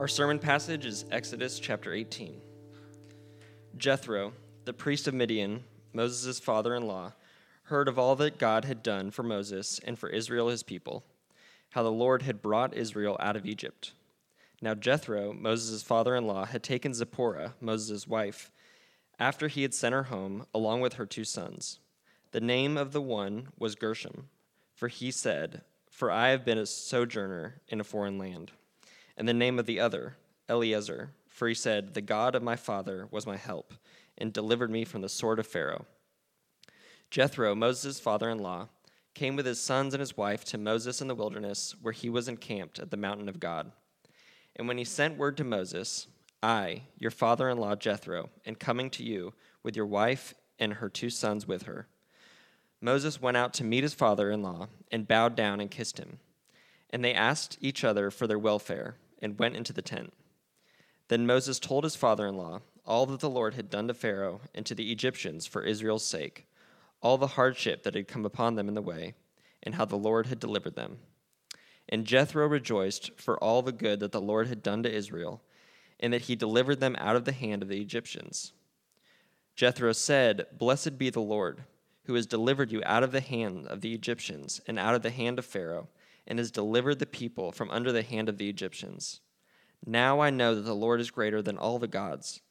Our sermon passage is Exodus chapter 18. Jethro, the priest of Midian, Moses' father in law, heard of all that God had done for Moses and for Israel his people, how the Lord had brought Israel out of Egypt. Now Jethro, Moses' father in law, had taken Zipporah, Moses' wife, after he had sent her home, along with her two sons. The name of the one was Gershom, for he said, For I have been a sojourner in a foreign land. And the name of the other, Eleazar, for he said, The God of my father was my help, and delivered me from the sword of Pharaoh. Jethro, Moses' father in law, came with his sons and his wife to Moses in the wilderness, where he was encamped at the mountain of God. And when he sent word to Moses, I, your father in law Jethro, am coming to you with your wife and her two sons with her. Moses went out to meet his father in law and bowed down and kissed him. And they asked each other for their welfare and went into the tent. Then Moses told his father in law all that the Lord had done to Pharaoh and to the Egyptians for Israel's sake, all the hardship that had come upon them in the way, and how the Lord had delivered them. And Jethro rejoiced for all the good that the Lord had done to Israel, and that he delivered them out of the hand of the Egyptians. Jethro said, Blessed be the Lord who has delivered you out of the hand of the Egyptians and out of the hand of Pharaoh, and has delivered the people from under the hand of the Egyptians. Now I know that the Lord is greater than all the gods,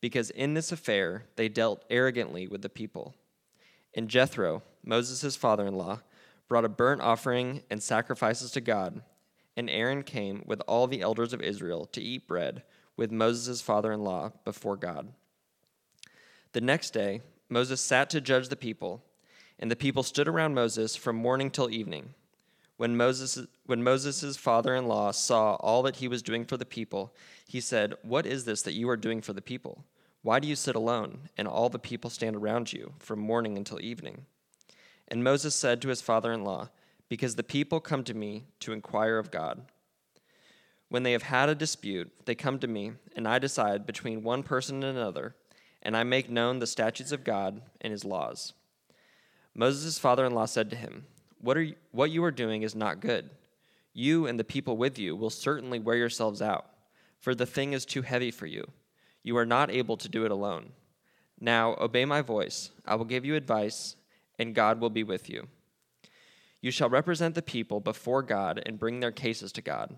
because in this affair they dealt arrogantly with the people. And Jethro, Moses' father in law, brought a burnt offering and sacrifices to God, and Aaron came with all the elders of Israel to eat bread with Moses' father in law before God. The next day, Moses sat to judge the people, and the people stood around Moses from morning till evening. When Moses, when Moses' father in law saw all that he was doing for the people, he said, What is this that you are doing for the people? Why do you sit alone, and all the people stand around you from morning until evening? And Moses said to his father in law, Because the people come to me to inquire of God. When they have had a dispute, they come to me, and I decide between one person and another and I make known the statutes of God and his laws. Moses' father in law said to him, what, are you, what you are doing is not good. You and the people with you will certainly wear yourselves out, for the thing is too heavy for you. You are not able to do it alone. Now obey my voice. I will give you advice, and God will be with you. You shall represent the people before God and bring their cases to God,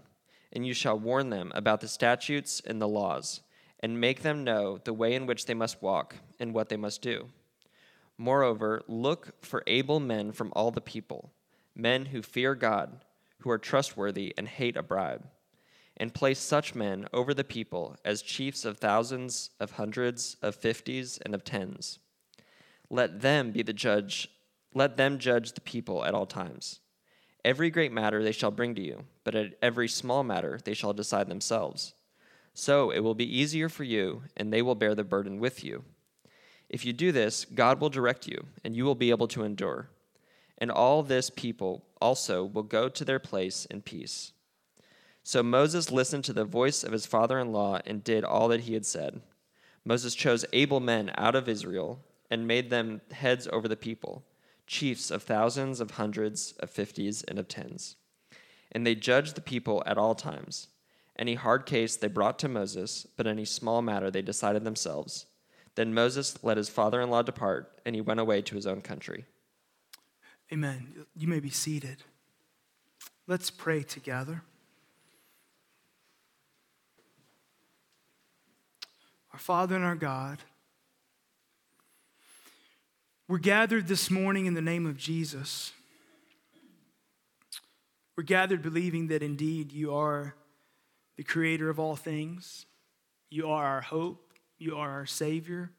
and you shall warn them about the statutes and the laws and make them know the way in which they must walk and what they must do. Moreover, look for able men from all the people, men who fear God, who are trustworthy and hate a bribe, and place such men over the people as chiefs of thousands, of hundreds, of fifties, and of tens. Let them be the judge, let them judge the people at all times. Every great matter they shall bring to you, but at every small matter they shall decide themselves. So it will be easier for you, and they will bear the burden with you. If you do this, God will direct you, and you will be able to endure. And all this people also will go to their place in peace. So Moses listened to the voice of his father in law and did all that he had said. Moses chose able men out of Israel and made them heads over the people, chiefs of thousands, of hundreds, of fifties, and of tens. And they judged the people at all times. Any hard case they brought to Moses, but any small matter they decided themselves. Then Moses let his father in law depart, and he went away to his own country. Amen. You may be seated. Let's pray together. Our Father and our God, we're gathered this morning in the name of Jesus. We're gathered believing that indeed you are the creator of all things. You are our hope. You are our Savior.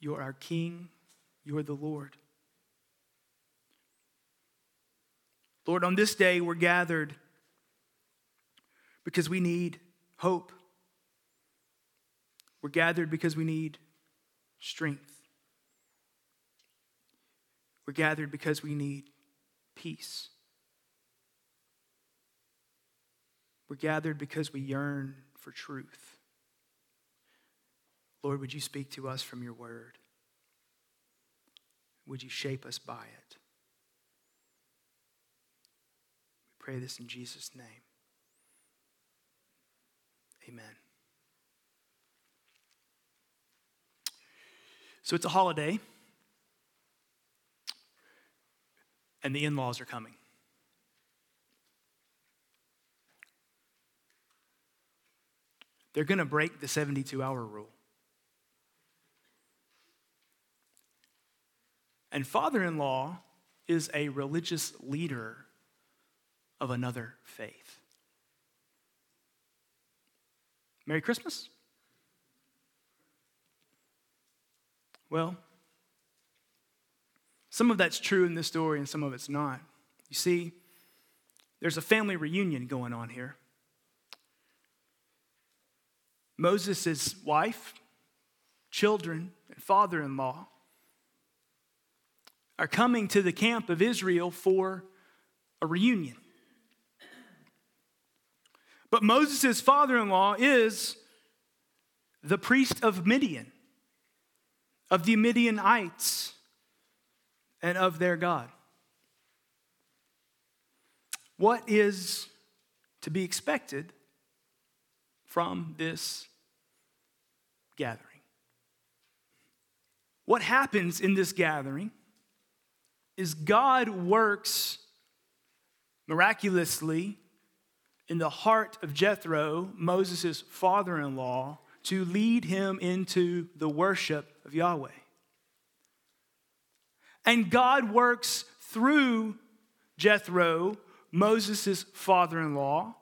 You are our King. You are the Lord. Lord, on this day we're gathered because we need hope. We're gathered because we need strength. We're gathered because we need peace. We're gathered because we yearn for truth. Lord, would you speak to us from your word? Would you shape us by it? We pray this in Jesus' name. Amen. So it's a holiday, and the in laws are coming. They're going to break the 72 hour rule. And father in law is a religious leader of another faith. Merry Christmas? Well, some of that's true in this story and some of it's not. You see, there's a family reunion going on here. Moses' wife, children, and father in law are coming to the camp of Israel for a reunion. But Moses' father in law is the priest of Midian, of the Midianites, and of their God. What is to be expected from this gathering? What happens in this gathering is God works miraculously in the heart of Jethro, Moses' father in law, to lead him into the worship of Yahweh. And God works through Jethro, Moses' father in law,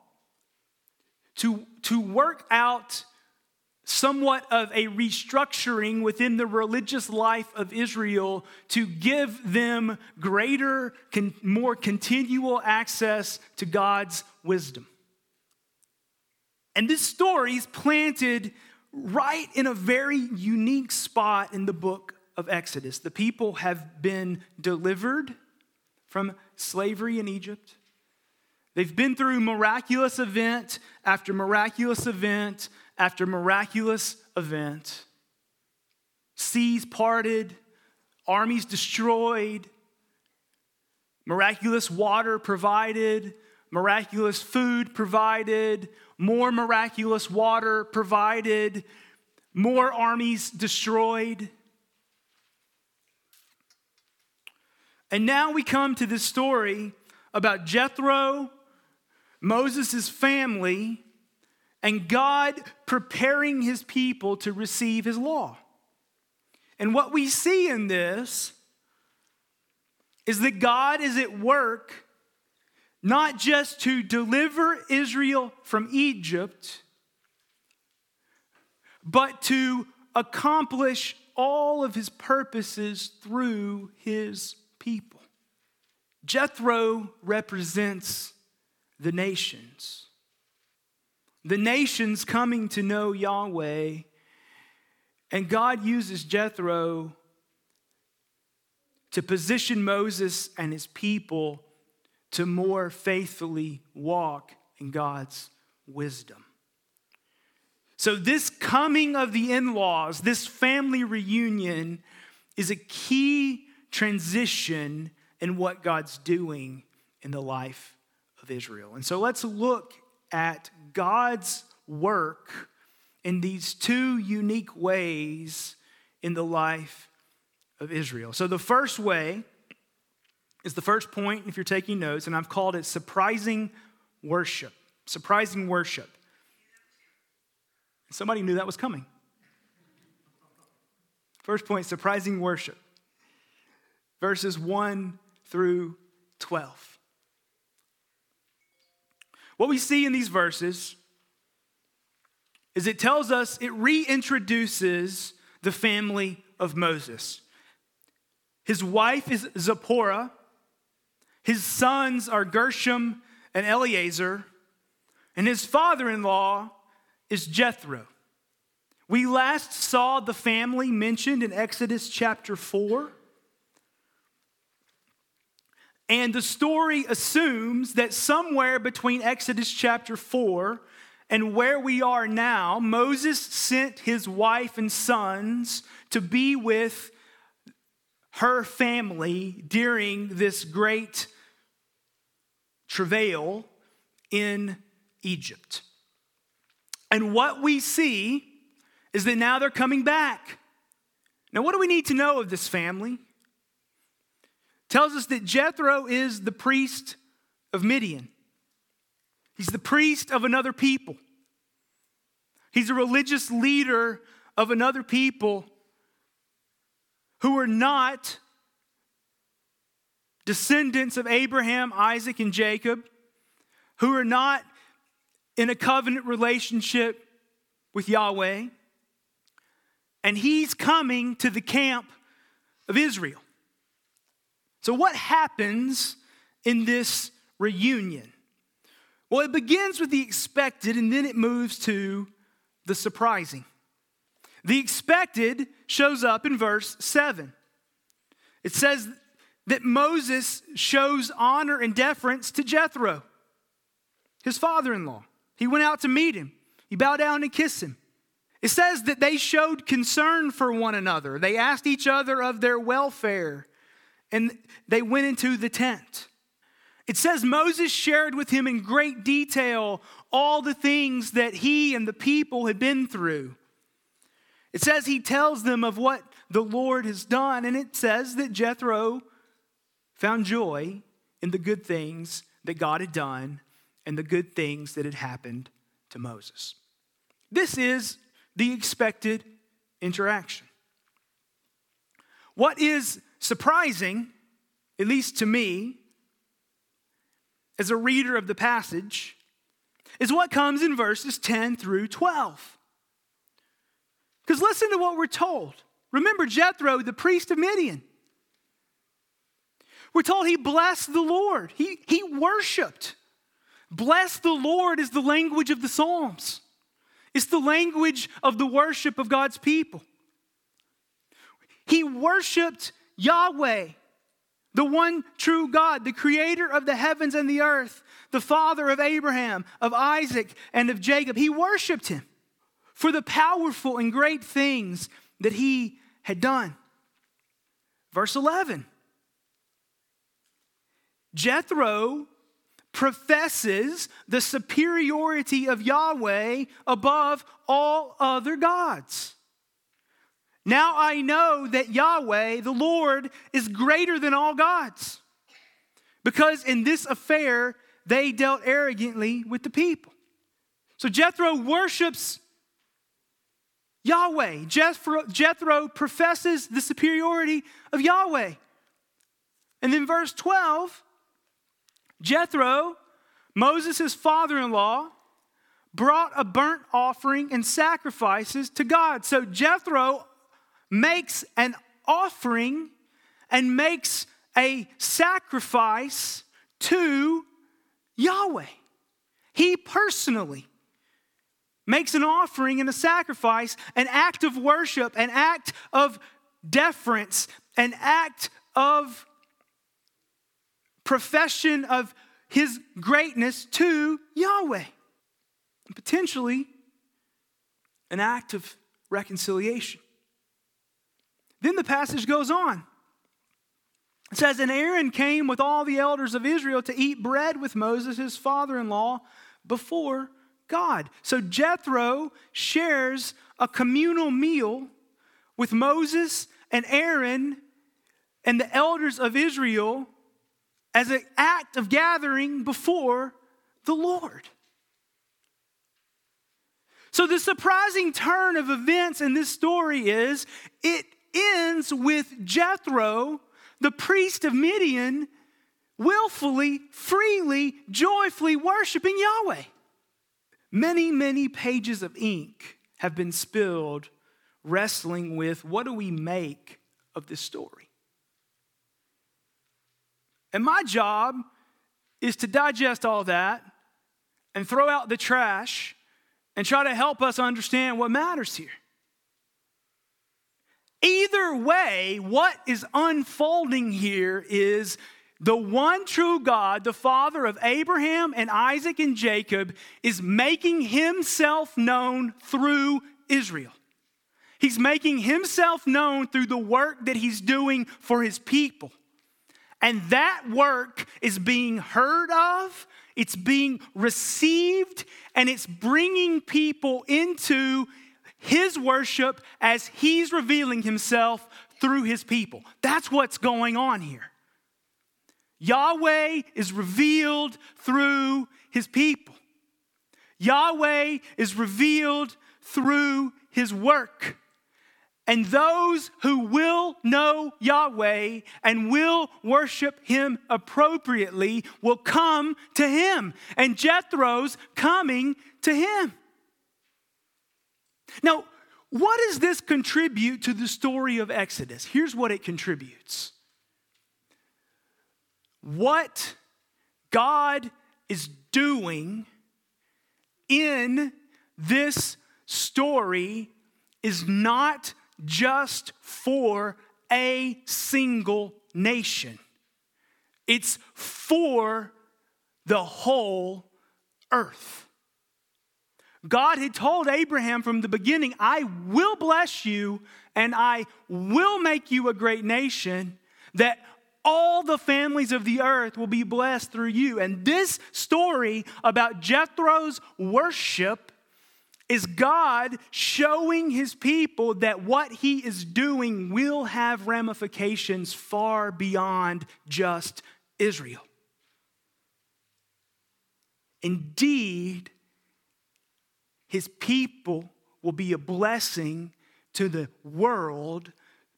to, to work out somewhat of a restructuring within the religious life of Israel to give them greater, more continual access to God's wisdom. And this story is planted right in a very unique spot in the book of Exodus. The people have been delivered from slavery in Egypt. They've been through miraculous event after miraculous event after miraculous event. Seas parted, armies destroyed, miraculous water provided, miraculous food provided, more miraculous water provided, more armies destroyed. And now we come to this story about Jethro, Moses' family, and God preparing his people to receive his law. And what we see in this is that God is at work not just to deliver Israel from Egypt, but to accomplish all of his purposes through his people. Jethro represents the nations. The nations coming to know Yahweh, and God uses Jethro to position Moses and his people to more faithfully walk in God's wisdom. So, this coming of the in laws, this family reunion, is a key transition in what God's doing in the life of Israel. And so, let's look at God's work in these two unique ways in the life of Israel. So, the first way is the first point if you're taking notes, and I've called it surprising worship. Surprising worship. Somebody knew that was coming. First point surprising worship. Verses 1 through 12. What we see in these verses is it tells us, it reintroduces the family of Moses. His wife is Zipporah, his sons are Gershom and Eleazar, and his father in law is Jethro. We last saw the family mentioned in Exodus chapter 4. And the story assumes that somewhere between Exodus chapter 4 and where we are now, Moses sent his wife and sons to be with her family during this great travail in Egypt. And what we see is that now they're coming back. Now, what do we need to know of this family? Tells us that Jethro is the priest of Midian. He's the priest of another people. He's a religious leader of another people who are not descendants of Abraham, Isaac, and Jacob, who are not in a covenant relationship with Yahweh. And he's coming to the camp of Israel. So, what happens in this reunion? Well, it begins with the expected and then it moves to the surprising. The expected shows up in verse 7. It says that Moses shows honor and deference to Jethro, his father in law. He went out to meet him, he bowed down and kissed him. It says that they showed concern for one another, they asked each other of their welfare and they went into the tent. It says Moses shared with him in great detail all the things that he and the people had been through. It says he tells them of what the Lord has done, and it says that Jethro found joy in the good things that God had done and the good things that had happened to Moses. This is the expected interaction. What is surprising, at least to me, as a reader of the passage, is what comes in verses 10 through 12. Because listen to what we're told. Remember Jethro, the priest of Midian. We're told he blessed the Lord, he, he worshiped. Bless the Lord is the language of the Psalms, it's the language of the worship of God's people. He worshiped Yahweh, the one true God, the creator of the heavens and the earth, the father of Abraham, of Isaac, and of Jacob. He worshiped him for the powerful and great things that he had done. Verse 11 Jethro professes the superiority of Yahweh above all other gods. Now I know that Yahweh, the Lord, is greater than all gods. Because in this affair, they dealt arrogantly with the people. So Jethro worships Yahweh. Jethro, Jethro professes the superiority of Yahweh. And then verse 12 Jethro, Moses' father in law, brought a burnt offering and sacrifices to God. So Jethro makes an offering and makes a sacrifice to Yahweh. He personally makes an offering and a sacrifice, an act of worship, an act of deference, an act of profession of his greatness to Yahweh. Potentially an act of reconciliation. Then the passage goes on. It says, And Aaron came with all the elders of Israel to eat bread with Moses, his father in law, before God. So Jethro shares a communal meal with Moses and Aaron and the elders of Israel as an act of gathering before the Lord. So, the surprising turn of events in this story is it ends with Jethro, the priest of Midian, willfully, freely, joyfully worshiping Yahweh. Many, many pages of ink have been spilled wrestling with what do we make of this story? And my job is to digest all that and throw out the trash and try to help us understand what matters here. Either way, what is unfolding here is the one true God, the Father of Abraham and Isaac and Jacob, is making himself known through Israel. He's making himself known through the work that he's doing for his people. And that work is being heard of, it's being received and it's bringing people into his worship as he's revealing himself through his people. That's what's going on here. Yahweh is revealed through his people. Yahweh is revealed through his work. And those who will know Yahweh and will worship him appropriately will come to him. And Jethro's coming to him. Now, what does this contribute to the story of Exodus? Here's what it contributes. What God is doing in this story is not just for a single nation, it's for the whole earth. God had told Abraham from the beginning, I will bless you and I will make you a great nation, that all the families of the earth will be blessed through you. And this story about Jethro's worship is God showing his people that what he is doing will have ramifications far beyond just Israel. Indeed, his people will be a blessing to the world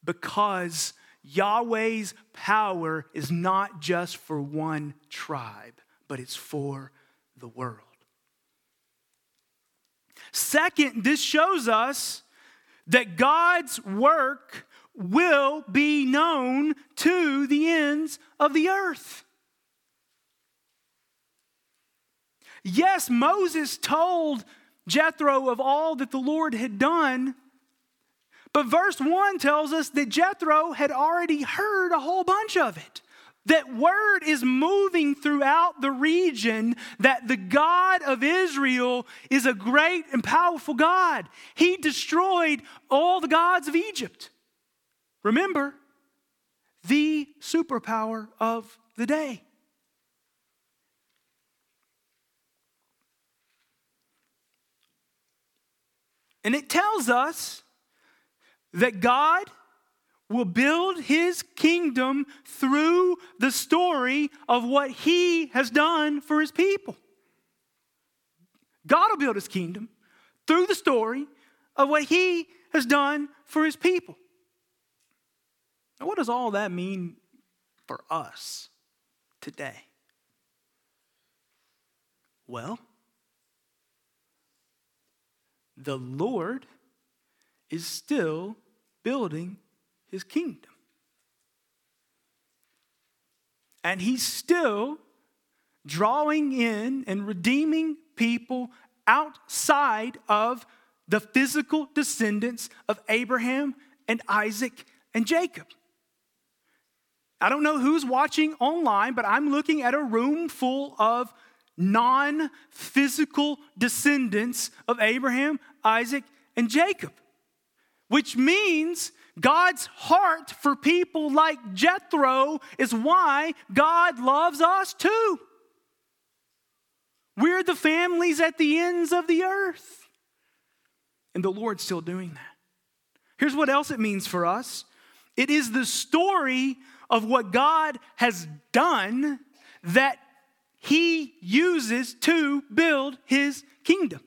because Yahweh's power is not just for one tribe, but it's for the world. Second, this shows us that God's work will be known to the ends of the earth. Yes, Moses told Jethro of all that the Lord had done, but verse 1 tells us that Jethro had already heard a whole bunch of it that word is moving throughout the region that the God of Israel is a great and powerful God. He destroyed all the gods of Egypt. Remember, the superpower of the day. And it tells us that God will build his kingdom through the story of what he has done for his people. God will build his kingdom through the story of what he has done for his people. Now, what does all that mean for us today? Well, the Lord is still building his kingdom. And he's still drawing in and redeeming people outside of the physical descendants of Abraham and Isaac and Jacob. I don't know who's watching online, but I'm looking at a room full of non physical descendants of Abraham, Isaac, and Jacob, which means God's heart for people like Jethro is why God loves us too. We're the families at the ends of the earth. And the Lord's still doing that. Here's what else it means for us it is the story of what God has done that He uses to build His kingdom.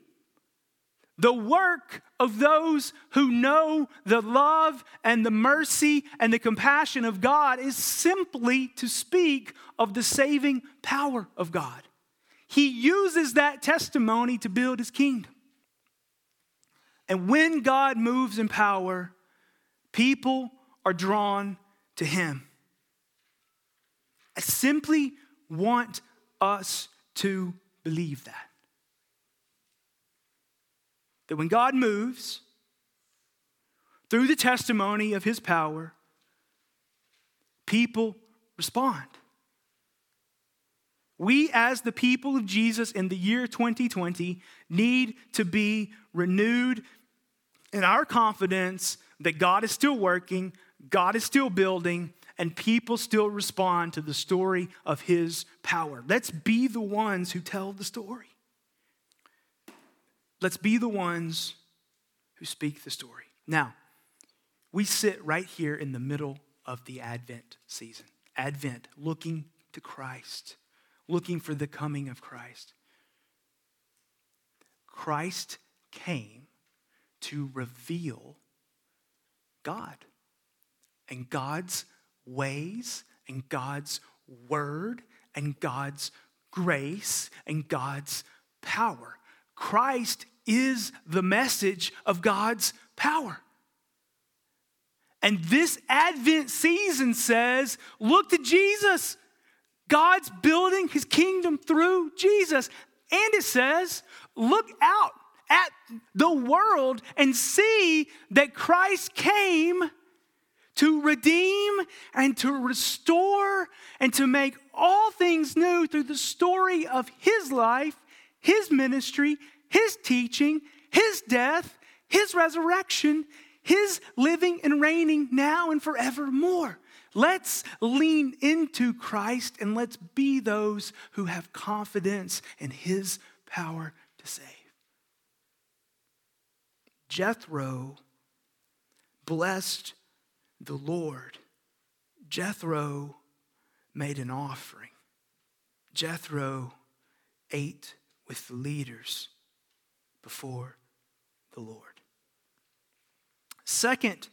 The work of those who know the love and the mercy and the compassion of God is simply to speak of the saving power of God. He uses that testimony to build his kingdom. And when God moves in power, people are drawn to him. I simply want us to believe that that when God moves through the testimony of his power, people respond. We, as the people of Jesus in the year 2020, need to be renewed in our confidence that God is still working, God is still building, and people still respond to the story of his power. Let's be the ones who tell the story. Let's be the ones who speak the story. Now, we sit right here in the middle of the Advent season. Advent, looking to Christ, looking for the coming of Christ. Christ came to reveal God and God's ways and God's word and God's grace and God's power. Christ is the message of God's power. And this Advent season says, look to Jesus. God's building his kingdom through Jesus. And it says, look out at the world and see that Christ came to redeem and to restore and to make all things new through the story of his life, his ministry, his teaching, his death, his resurrection, his living and reigning now and forevermore. Let's lean into Christ and let's be those who have confidence in his power to save. Jethro blessed the Lord. Jethro made an offering. Jethro ate with the leaders before the Lord. Second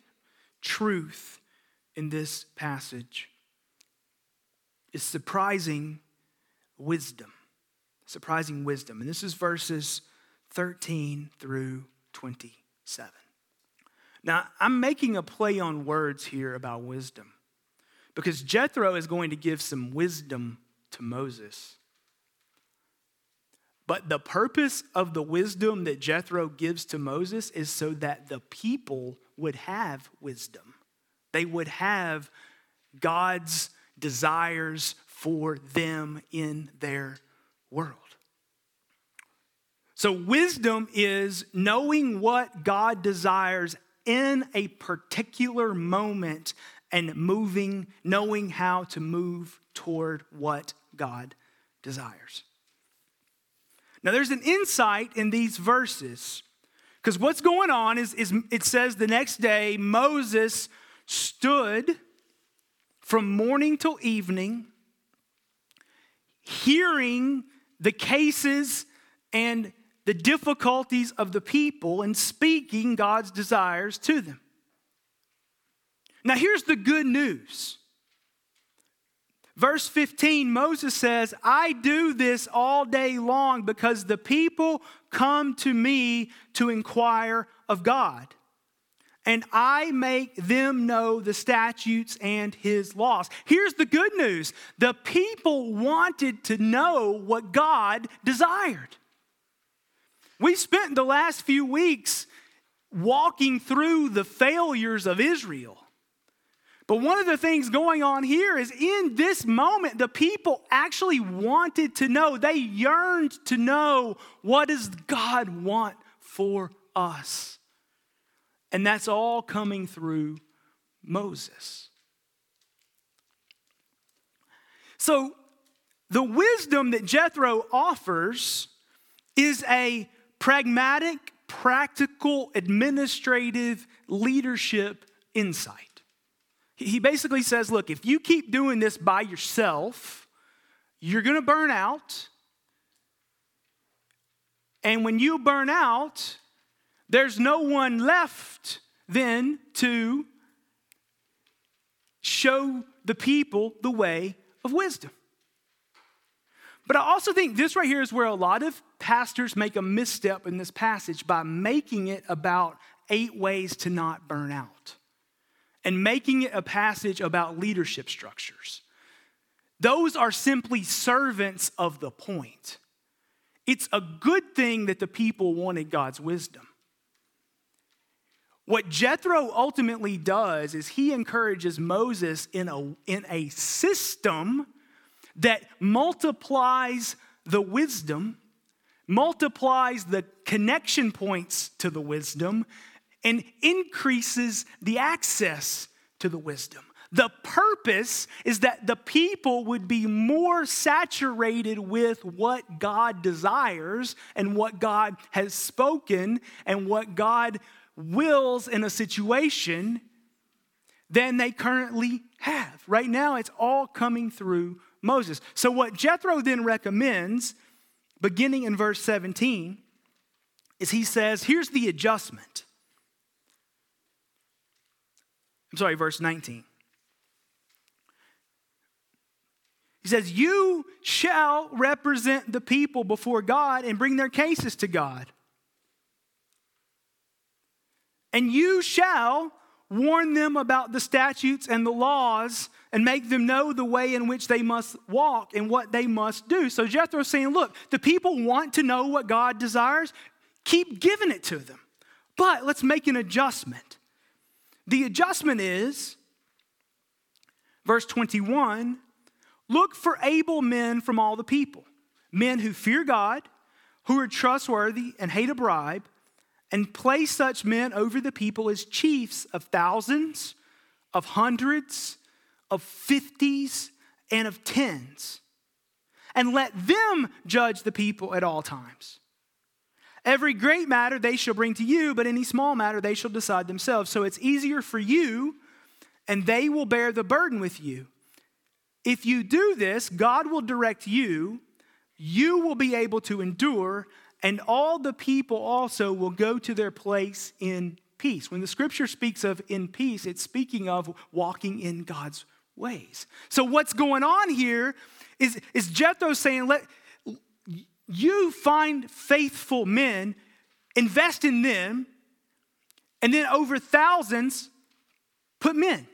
truth in this passage is surprising wisdom. Surprising wisdom. And this is verses 13 through 27. Now, I'm making a play on words here about wisdom because Jethro is going to give some wisdom to Moses. But the purpose of the wisdom that Jethro gives to Moses is so that the people would have wisdom. They would have God's desires for them in their world. So, wisdom is knowing what God desires in a particular moment and moving, knowing how to move toward what God desires. Now, there's an insight in these verses because what's going on is, is it says the next day Moses stood from morning till evening, hearing the cases and the difficulties of the people and speaking God's desires to them. Now, here's the good news. Verse 15, Moses says, I do this all day long because the people come to me to inquire of God. And I make them know the statutes and his laws. Here's the good news the people wanted to know what God desired. We spent the last few weeks walking through the failures of Israel. But one of the things going on here is in this moment, the people actually wanted to know, they yearned to know what does God want for us? And that's all coming through Moses. So the wisdom that Jethro offers is a pragmatic, practical, administrative leadership insight. He basically says, look, if you keep doing this by yourself, you're going to burn out. And when you burn out, there's no one left then to show the people the way of wisdom. But I also think this right here is where a lot of pastors make a misstep in this passage by making it about eight ways to not burn out and making it a passage about leadership structures. Those are simply servants of the point. It's a good thing that the people wanted God's wisdom. What Jethro ultimately does is he encourages Moses in a, in a system that multiplies the wisdom, multiplies the connection points to the wisdom, and increases the access to the wisdom. The purpose is that the people would be more saturated with what God desires and what God has spoken and what God wills in a situation than they currently have. Right now, it's all coming through Moses. So, what Jethro then recommends, beginning in verse 17, is he says, here's the adjustment. I'm sorry, verse 19. He says, You shall represent the people before God and bring their cases to God. And you shall warn them about the statutes and the laws and make them know the way in which they must walk and what they must do. So Jethro's saying, Look, the people want to know what God desires, keep giving it to them. But let's make an adjustment. The adjustment is, verse 21 Look for able men from all the people, men who fear God, who are trustworthy and hate a bribe, and place such men over the people as chiefs of thousands, of hundreds, of fifties, and of tens. And let them judge the people at all times. Every great matter they shall bring to you, but any small matter they shall decide themselves. So it's easier for you, and they will bear the burden with you. If you do this, God will direct you, you will be able to endure, and all the people also will go to their place in peace. When the scripture speaks of in peace, it's speaking of walking in God's ways. So, what's going on here is, is Jethro saying, Let you find faithful men, invest in them, and then over thousands, put men.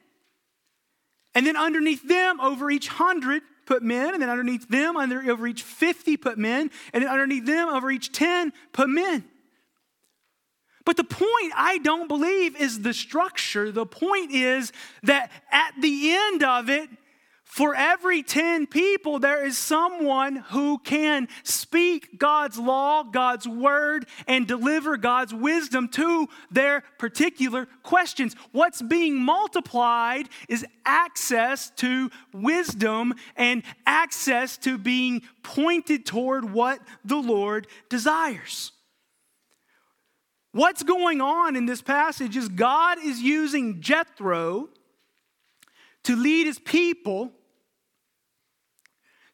And then underneath them, over each hundred, put men. And then underneath them, under, over each 50, put men. And then underneath them, over each 10, put men. But the point, I don't believe, is the structure. The point is that at the end of it, for every 10 people, there is someone who can speak God's law, God's word, and deliver God's wisdom to their particular questions. What's being multiplied is access to wisdom and access to being pointed toward what the Lord desires. What's going on in this passage is God is using Jethro to lead his people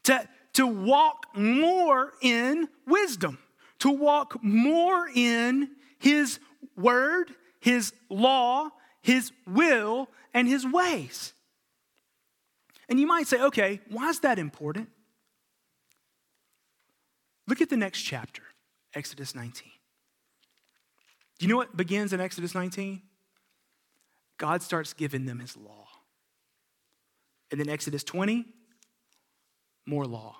to, to walk more in wisdom, to walk more in His word, His law, His will, and His ways. And you might say, okay, why is that important? Look at the next chapter, Exodus 19. Do you know what begins in Exodus 19? God starts giving them his law. And then Exodus 20, more law.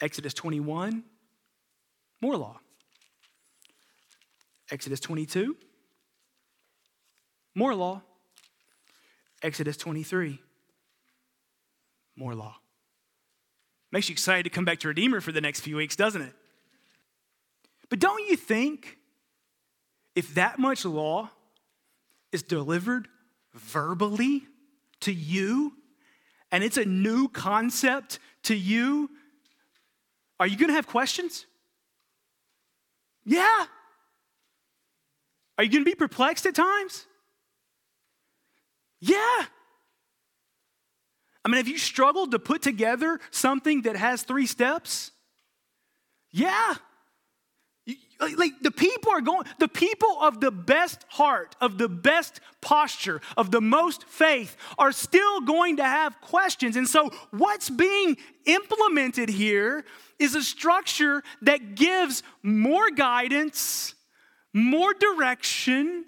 Exodus 21, more law. Exodus 22, more law. Exodus 23, more law. Makes you excited to come back to Redeemer for the next few weeks, doesn't it? But don't you think if that much law is delivered verbally to you and it's a new concept to you, are you going to have questions? Yeah. Are you going to be perplexed at times? Yeah. I mean, have you struggled to put together something that has three steps? Yeah. Like the people are going, the people of the best heart, of the best posture, of the most faith are still going to have questions. And so, what's being implemented here is a structure that gives more guidance, more direction,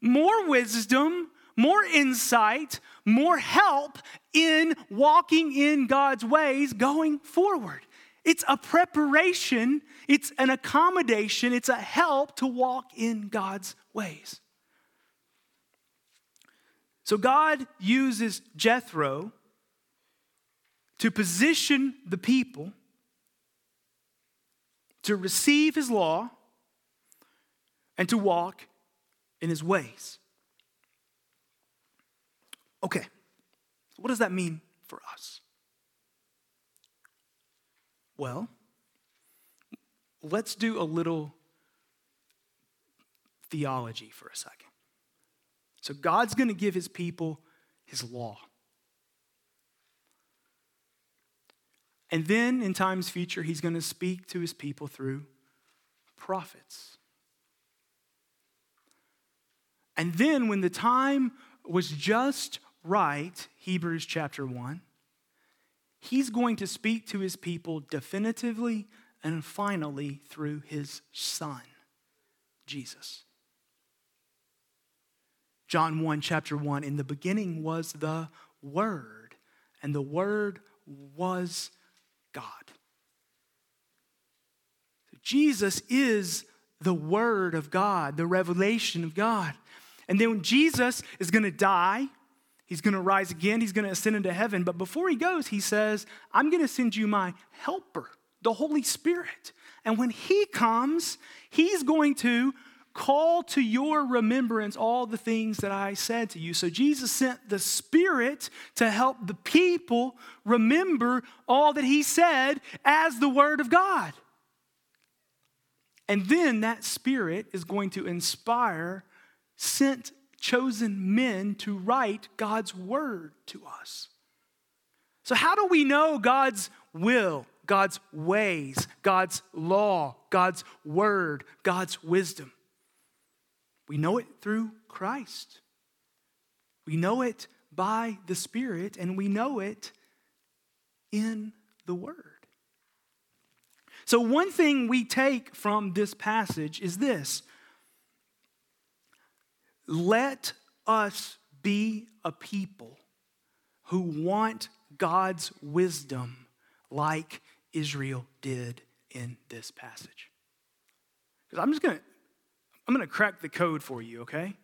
more wisdom, more insight, more help in walking in God's ways going forward. It's a preparation, it's an accommodation, it's a help to walk in God's ways. So God uses Jethro to position the people to receive his law and to walk in his ways. Okay, what does that mean for us? Well, let's do a little theology for a second. So, God's going to give his people his law. And then in times future, he's going to speak to his people through prophets. And then when the time was just right, Hebrews chapter 1, he's going to speak to his people definitively and finally through his son, Jesus. John 1, chapter 1 In the beginning was the Word, and the Word was God. Jesus is the Word of God, the revelation of God. And then Jesus is going to die, he's going to rise again, he's going to ascend into heaven. But before he goes, he says, I'm going to send you my helper, the Holy Spirit. And when he comes, he's going to call to your remembrance all the things that I said to you. So Jesus sent the Spirit to help the people remember all that He said as the Word of God. And then that Spirit is going to inspire sent, chosen men to write God's Word to us. So, how do we know God's will, God's ways, God's law, God's Word, God's wisdom? We know it through Christ. We know it by the Spirit, and we know it in the Word. So, one thing we take from this passage is this let us be a people who want God's wisdom like Israel did in this passage. Because I'm just going to I'm going to crack the code for you, okay?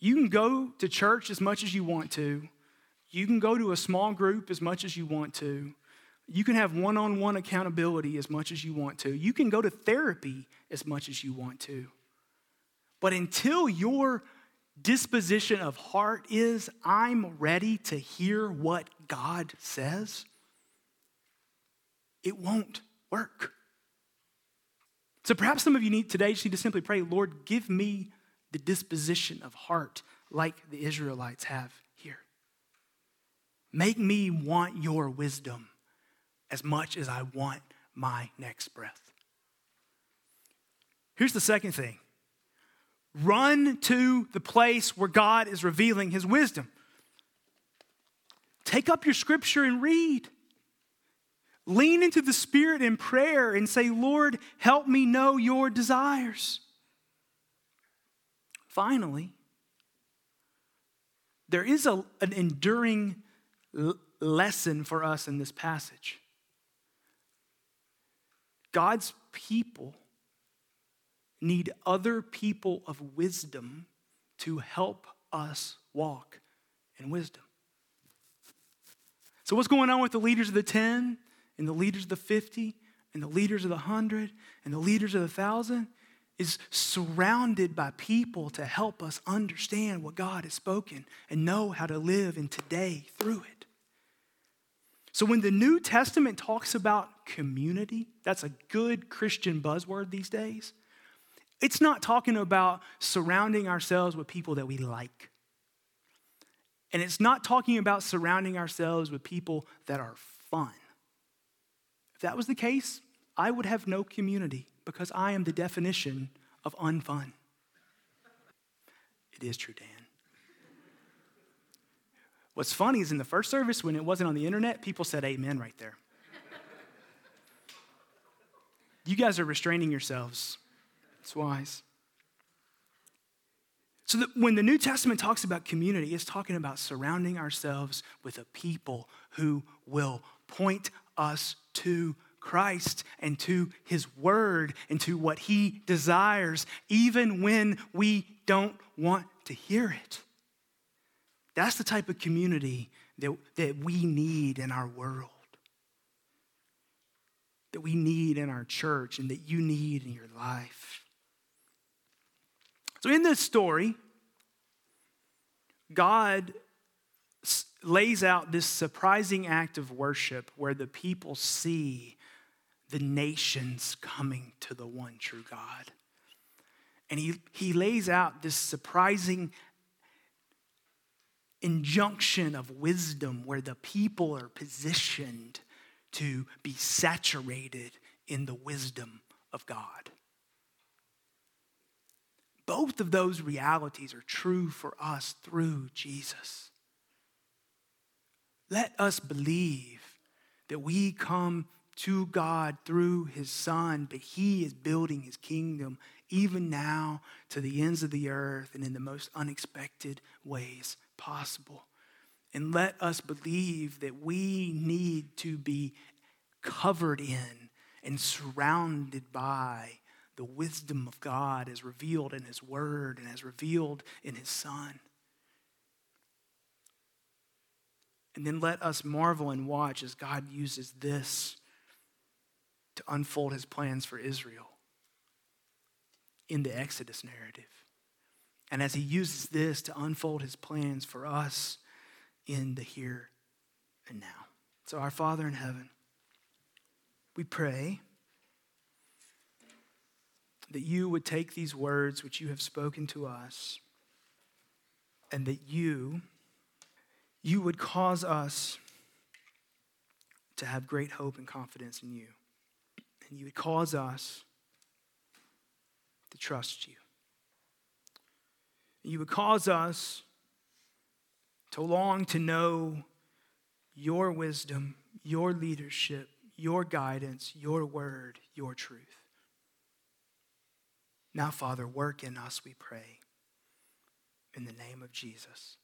You can go to church as much as you want to. You can go to a small group as much as you want to. You can have one on one accountability as much as you want to. You can go to therapy as much as you want to. But until your disposition of heart is, I'm ready to hear what God says, it won't work. So perhaps some of you need today just need to simply pray, Lord, give me the disposition of heart like the Israelites have here. Make me want your wisdom as much as I want my next breath. Here's the second thing run to the place where God is revealing his wisdom. Take up your scripture and read. Lean into the Spirit in prayer and say, Lord, help me know your desires. Finally, there is a, an enduring l- lesson for us in this passage. God's people need other people of wisdom to help us walk in wisdom. So, what's going on with the leaders of the 10? and the leaders of the 50 and the leaders of the 100 and the leaders of the 1,000 is surrounded by people to help us understand what God has spoken and know how to live in today through it. So, when the New Testament talks about community, that's a good Christian buzzword these days. It's not talking about surrounding ourselves with people that we like. And it's not talking about surrounding ourselves with people that are fun. If that was the case, I would have no community because I am the definition of unfun. It is true, Dan. What's funny is in the first service, when it wasn't on the internet, people said amen right there. you guys are restraining yourselves. It's wise. So that when the New Testament talks about community, it's talking about surrounding ourselves with a people who will point us to Christ and to his word and to what he desires, even when we don't want to hear it. That's the type of community that, that we need in our world, that we need in our church, and that you need in your life. So, in this story, God lays out this surprising act of worship where the people see the nations coming to the one true God. And he, he lays out this surprising injunction of wisdom where the people are positioned to be saturated in the wisdom of God. Both of those realities are true for us through Jesus. Let us believe that we come to God through his Son, but he is building his kingdom even now to the ends of the earth and in the most unexpected ways possible. And let us believe that we need to be covered in and surrounded by the wisdom of God as revealed in His Word and as revealed in His Son. And then let us marvel and watch as God uses this to unfold His plans for Israel in the Exodus narrative. And as he uses this to unfold his plans for us in the here and now. So, our Father in heaven, we pray that you would take these words which you have spoken to us and that you you would cause us to have great hope and confidence in you and you would cause us to trust you you would cause us to long to know your wisdom, your leadership, your guidance, your word, your truth. Now, Father, work in us, we pray. In the name of Jesus.